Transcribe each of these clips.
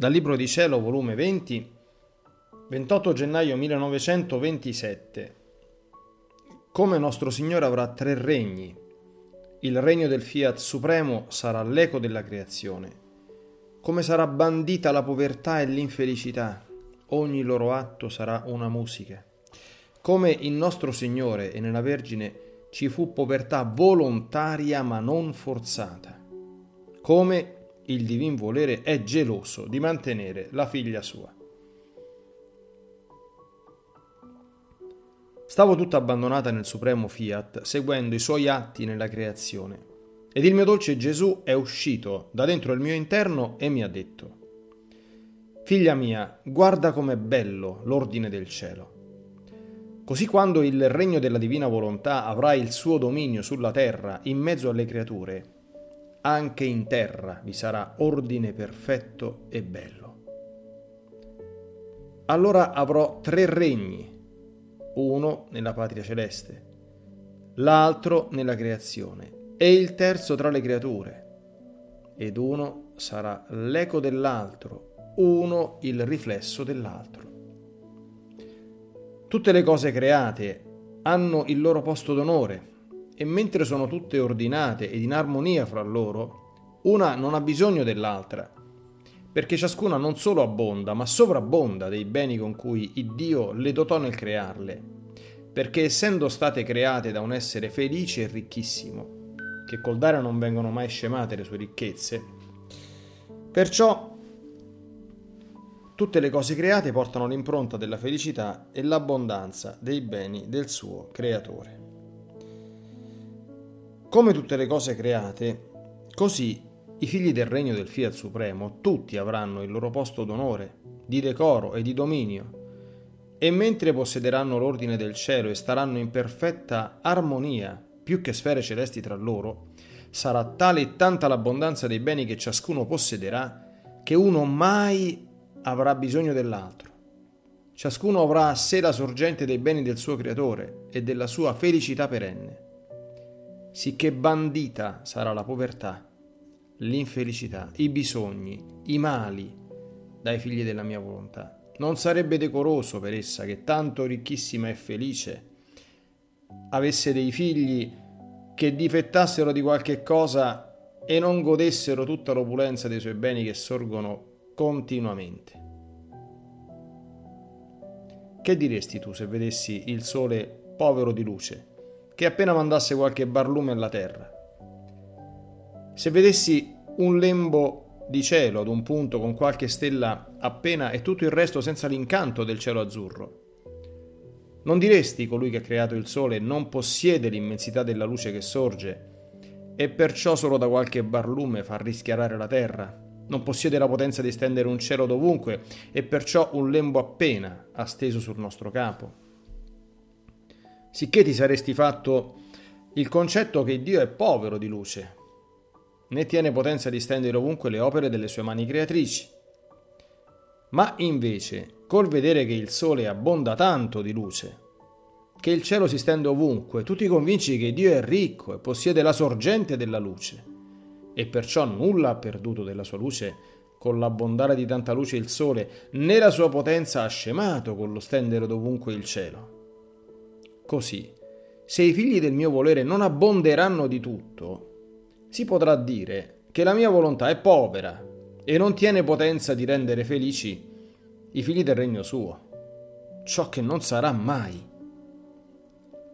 Dal Libro di Cielo, volume 20, 28 gennaio 1927. Come nostro Signore avrà tre regni. Il regno del Fiat Supremo sarà l'eco della creazione. Come sarà bandita la povertà e l'infelicità. Ogni loro atto sarà una musica. Come in nostro Signore e nella Vergine ci fu povertà volontaria ma non forzata. Come il divin volere è geloso di mantenere la figlia sua. Stavo tutta abbandonata nel supremo fiat, seguendo i suoi atti nella creazione. Ed il mio dolce Gesù è uscito da dentro il mio interno e mi ha detto, Figlia mia, guarda com'è bello l'ordine del cielo. Così quando il regno della divina volontà avrà il suo dominio sulla terra in mezzo alle creature, anche in terra vi sarà ordine perfetto e bello. Allora avrò tre regni, uno nella patria celeste, l'altro nella creazione e il terzo tra le creature, ed uno sarà l'eco dell'altro, uno il riflesso dell'altro. Tutte le cose create hanno il loro posto d'onore e mentre sono tutte ordinate ed in armonia fra loro, una non ha bisogno dell'altra, perché ciascuna non solo abbonda, ma sovrabbonda dei beni con cui il Dio le dotò nel crearle, perché essendo state create da un essere felice e ricchissimo, che col dare non vengono mai scemate le sue ricchezze, perciò tutte le cose create portano l'impronta della felicità e l'abbondanza dei beni del suo creatore. Come tutte le cose create, così i figli del regno del Fiat Supremo tutti avranno il loro posto d'onore, di decoro e di dominio, e mentre possederanno l'ordine del cielo e staranno in perfetta armonia, più che sfere celesti tra loro, sarà tale e tanta l'abbondanza dei beni che ciascuno possederà, che uno mai avrà bisogno dell'altro. Ciascuno avrà a sé la sorgente dei beni del suo creatore e della sua felicità perenne sicché bandita sarà la povertà, l'infelicità, i bisogni, i mali dai figli della mia volontà. Non sarebbe decoroso per essa che tanto ricchissima e felice avesse dei figli che difettassero di qualche cosa e non godessero tutta l'opulenza dei suoi beni che sorgono continuamente. Che diresti tu se vedessi il sole povero di luce? Che appena mandasse qualche barlume alla terra. Se vedessi un lembo di cielo ad un punto con qualche stella appena e tutto il resto senza l'incanto del cielo azzurro, non diresti colui che ha creato il sole non possiede l'immensità della luce che sorge e perciò solo da qualche barlume fa rischiarare la terra? Non possiede la potenza di stendere un cielo dovunque e perciò un lembo appena ha steso sul nostro capo? Sicché ti saresti fatto il concetto che Dio è povero di luce, né tiene potenza di stendere ovunque le opere delle sue mani creatrici. Ma invece, col vedere che il sole abbonda tanto di luce, che il cielo si stende ovunque, tu ti convinci che Dio è ricco e possiede la sorgente della luce, e perciò nulla ha perduto della sua luce con l'abbondare di tanta luce il sole, né la sua potenza ha scemato con lo stendere dovunque il cielo. Così, se i figli del mio volere non abbonderanno di tutto, si potrà dire che la mia volontà è povera e non tiene potenza di rendere felici i figli del regno suo, ciò che non sarà mai.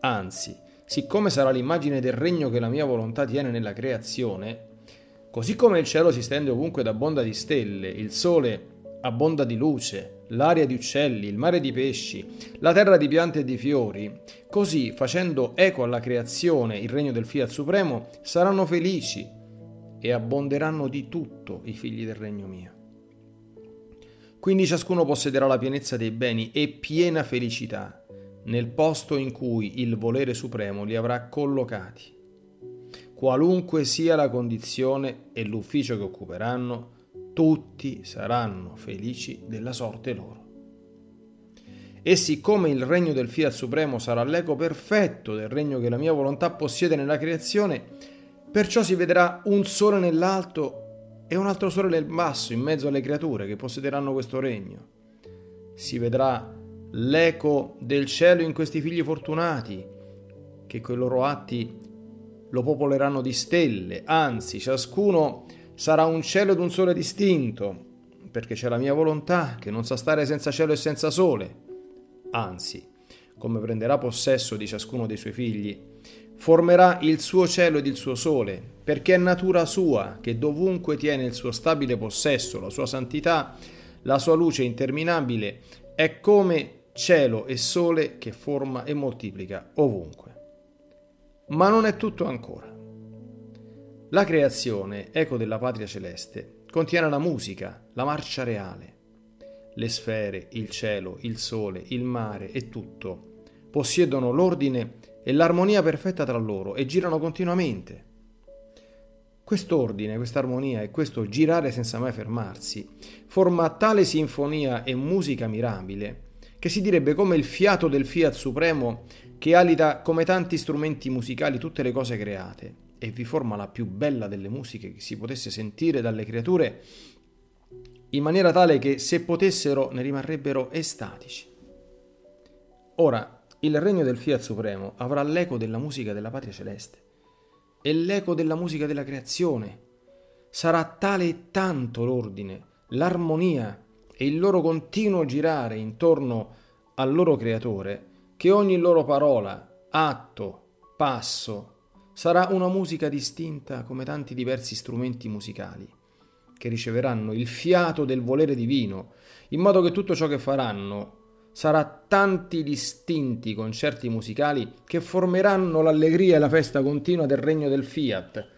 Anzi, siccome sarà l'immagine del regno che la mia volontà tiene nella creazione, così come il cielo si stende ovunque ed abbonda di stelle, il sole abbonda di luce, l'aria di uccelli, il mare di pesci, la terra di piante e di fiori, così facendo eco alla creazione il regno del Fiat Supremo, saranno felici e abbonderanno di tutto i figli del regno mio. Quindi ciascuno possederà la pienezza dei beni e piena felicità nel posto in cui il volere supremo li avrà collocati. Qualunque sia la condizione e l'ufficio che occuperanno, tutti saranno felici della sorte loro. E siccome il regno del Fiat Supremo sarà l'eco perfetto del regno che la mia volontà possiede nella creazione, perciò si vedrà un sole nell'alto e un altro sole nel basso, in mezzo alle creature che possederanno questo regno. Si vedrà l'eco del cielo in questi figli fortunati, che coi loro atti lo popoleranno di stelle, anzi ciascuno sarà un cielo ed un sole distinto, perché c'è la mia volontà che non sa stare senza cielo e senza sole. Anzi, come prenderà possesso di ciascuno dei suoi figli, formerà il suo cielo ed il suo sole, perché è natura sua che dovunque tiene il suo stabile possesso, la sua santità, la sua luce interminabile, è come cielo e sole che forma e moltiplica ovunque. Ma non è tutto ancora. La creazione, eco della patria celeste, contiene la musica, la marcia reale. Le sfere, il cielo, il sole, il mare e tutto possiedono l'ordine e l'armonia perfetta tra loro e girano continuamente. Quest'ordine, questa armonia e questo girare senza mai fermarsi forma tale sinfonia e musica mirabile che si direbbe come il fiato del Fiat Supremo che alita come tanti strumenti musicali tutte le cose create e vi forma la più bella delle musiche che si potesse sentire dalle creature in maniera tale che se potessero ne rimarrebbero estatici. Ora, il regno del Fiat Supremo avrà l'eco della musica della patria celeste e l'eco della musica della creazione. Sarà tale e tanto l'ordine, l'armonia e il loro continuo girare intorno al loro creatore che ogni loro parola, atto, passo sarà una musica distinta come tanti diversi strumenti musicali che riceveranno il fiato del volere divino, in modo che tutto ciò che faranno sarà tanti distinti concerti musicali che formeranno l'allegria e la festa continua del regno del fiat.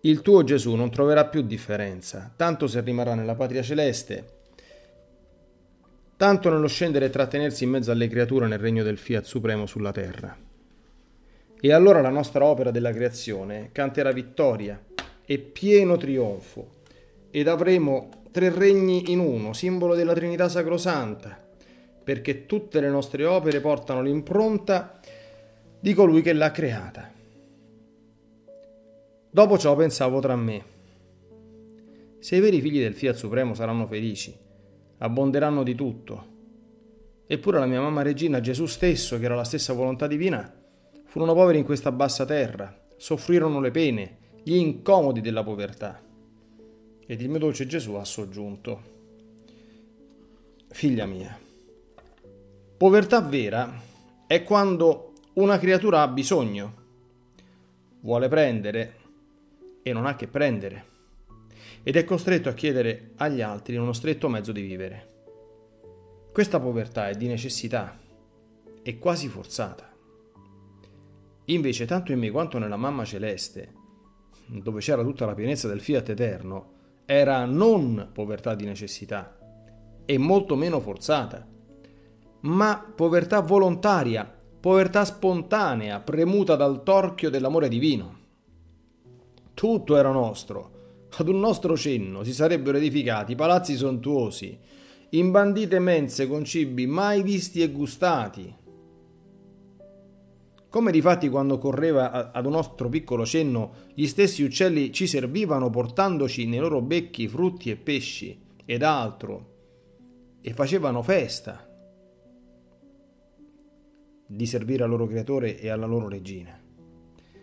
Il tuo Gesù non troverà più differenza, tanto se rimarrà nella patria celeste, tanto nello scendere e trattenersi in mezzo alle creature nel regno del fiat supremo sulla terra. E allora la nostra opera della creazione canterà vittoria e pieno trionfo, ed avremo tre regni in uno, simbolo della Trinità Sacrosanta, perché tutte le nostre opere portano l'impronta di colui che l'ha creata. Dopo ciò pensavo tra me, se i veri figli del Fiat Supremo saranno felici, abbonderanno di tutto. Eppure la mia mamma regina, Gesù stesso, che era la stessa volontà divina, furono poveri in questa bassa terra, soffrirono le pene, gli incomodi della povertà ed il mio dolce Gesù ha soggiunto. Figlia mia, povertà vera è quando una creatura ha bisogno, vuole prendere e non ha che prendere, ed è costretto a chiedere agli altri uno stretto mezzo di vivere. Questa povertà è di necessità, è quasi forzata. Invece, tanto in me quanto nella mamma celeste, dove c'era tutta la pienezza del fiat eterno, era non povertà di necessità e molto meno forzata, ma povertà volontaria, povertà spontanea, premuta dal torchio dell'amore divino. Tutto era nostro. Ad un nostro cenno si sarebbero edificati palazzi sontuosi, imbandite mense con cibi mai visti e gustati, come difatti quando correva ad un nostro piccolo cenno, gli stessi uccelli ci servivano portandoci nei loro becchi frutti e pesci ed altro, e facevano festa di servire al loro creatore e alla loro regina.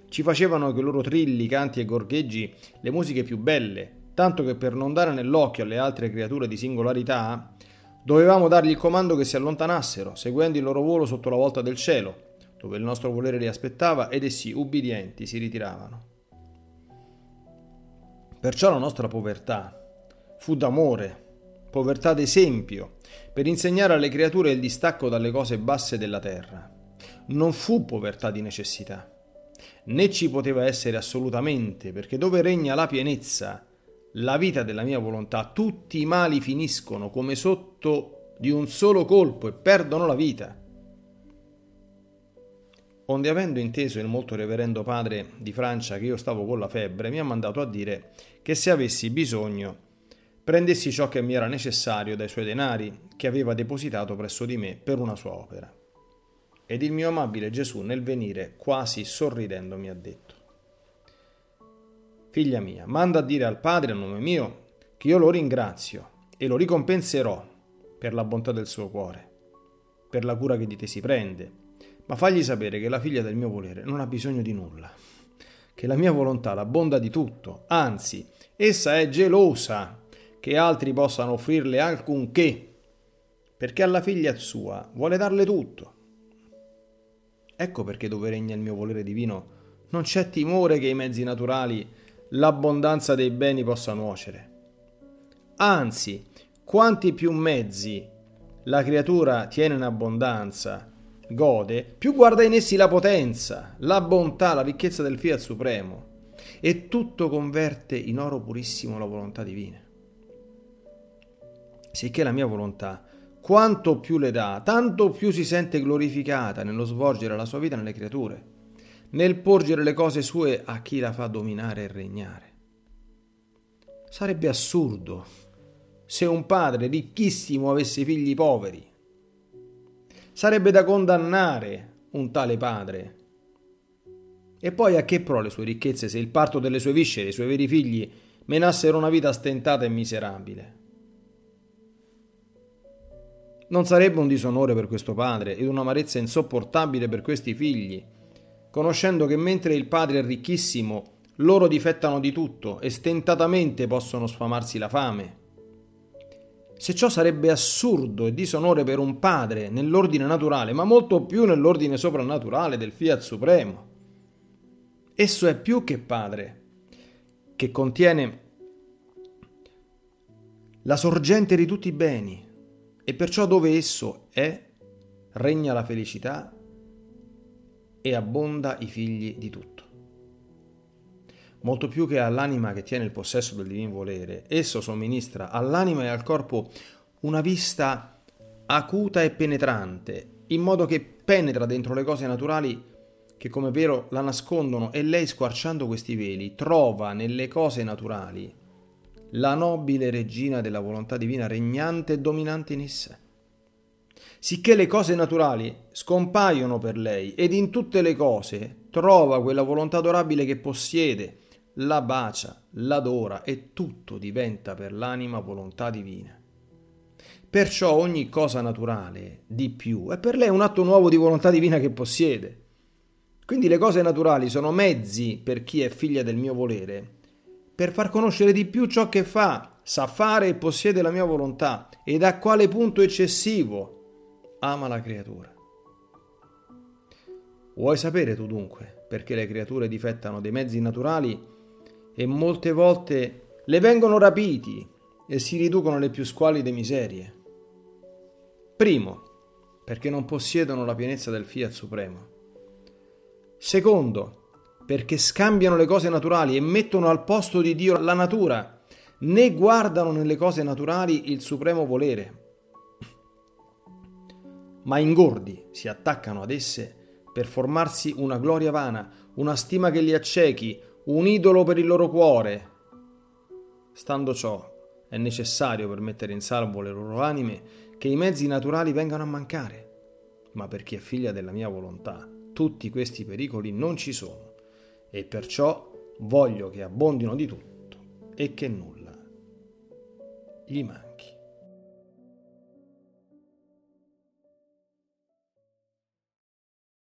Ci facevano con i loro trilli, canti e gorgheggi le musiche più belle, tanto che per non dare nell'occhio alle altre creature di singolarità, dovevamo dargli il comando che si allontanassero, seguendo il loro volo sotto la volta del cielo, dove il nostro volere li aspettava ed essi, ubbidienti, si ritiravano. Perciò la nostra povertà fu d'amore, povertà d'esempio, per insegnare alle creature il distacco dalle cose basse della terra. Non fu povertà di necessità, né ci poteva essere assolutamente, perché dove regna la pienezza, la vita della mia volontà, tutti i mali finiscono come sotto di un solo colpo e perdono la vita onde avendo inteso il molto reverendo padre di Francia che io stavo con la febbre, mi ha mandato a dire che se avessi bisogno prendessi ciò che mi era necessario dai suoi denari che aveva depositato presso di me per una sua opera. Ed il mio amabile Gesù nel venire, quasi sorridendo, mi ha detto, Figlia mia, manda a dire al Padre a nome mio che io lo ringrazio e lo ricompenserò per la bontà del suo cuore, per la cura che di te si prende, ma fagli sapere che la figlia del mio volere non ha bisogno di nulla, che la mia volontà l'abbonda di tutto, anzi, essa è gelosa che altri possano offrirle alcunché, perché alla figlia sua vuole darle tutto. Ecco perché dove regna il mio volere divino non c'è timore che i mezzi naturali, l'abbondanza dei beni possa nuocere. Anzi, quanti più mezzi la creatura tiene in abbondanza, gode, più guarda in essi la potenza, la bontà, la ricchezza del Fiat Supremo, e tutto converte in oro purissimo la volontà divina. Sicché la mia volontà, quanto più le dà, tanto più si sente glorificata nello svolgere la sua vita nelle creature, nel porgere le cose sue a chi la fa dominare e regnare. Sarebbe assurdo se un padre ricchissimo avesse figli poveri. Sarebbe da condannare un tale padre. E poi a che pro le sue ricchezze se il parto delle sue viscere, i suoi veri figli, menassero una vita stentata e miserabile? Non sarebbe un disonore per questo padre ed un'amarezza insopportabile per questi figli, conoscendo che mentre il padre è ricchissimo, loro difettano di tutto e stentatamente possono sfamarsi la fame. Se ciò sarebbe assurdo e disonore per un padre nell'ordine naturale, ma molto più nell'ordine soprannaturale del Fiat Supremo. Esso è più che padre, che contiene la sorgente di tutti i beni, e perciò dove esso è, regna la felicità e abbonda i figli di tutto. Molto più che all'anima che tiene il possesso del divino volere, esso somministra all'anima e al corpo una vista acuta e penetrante, in modo che penetra dentro le cose naturali che come vero la nascondono e lei squarciando questi veli trova nelle cose naturali la nobile regina della volontà divina regnante e dominante in essa. Sicché le cose naturali scompaiono per lei ed in tutte le cose trova quella volontà adorabile che possiede, la bacia, l'adora e tutto diventa per l'anima volontà divina. Perciò ogni cosa naturale di più è per lei un atto nuovo di volontà divina che possiede. Quindi le cose naturali sono mezzi per chi è figlia del mio volere per far conoscere di più ciò che fa, sa fare e possiede la mia volontà ed a quale punto eccessivo ama la creatura. Vuoi sapere tu dunque perché le creature difettano dei mezzi naturali e molte volte le vengono rapiti e si riducono alle più squallide miserie? Primo, perché non possiedono la pienezza del Fiat Supremo. Secondo, perché scambiano le cose naturali e mettono al posto di Dio la natura, né guardano nelle cose naturali il supremo volere, ma ingordi si attaccano ad esse per formarsi una gloria vana, una stima che li accechi, un idolo per il loro cuore. Stando ciò, è necessario per mettere in salvo le loro anime che i mezzi naturali vengano a mancare. Ma per chi è figlia della mia volontà, tutti questi pericoli non ci sono e perciò voglio che abbondino di tutto e che nulla gli manchi.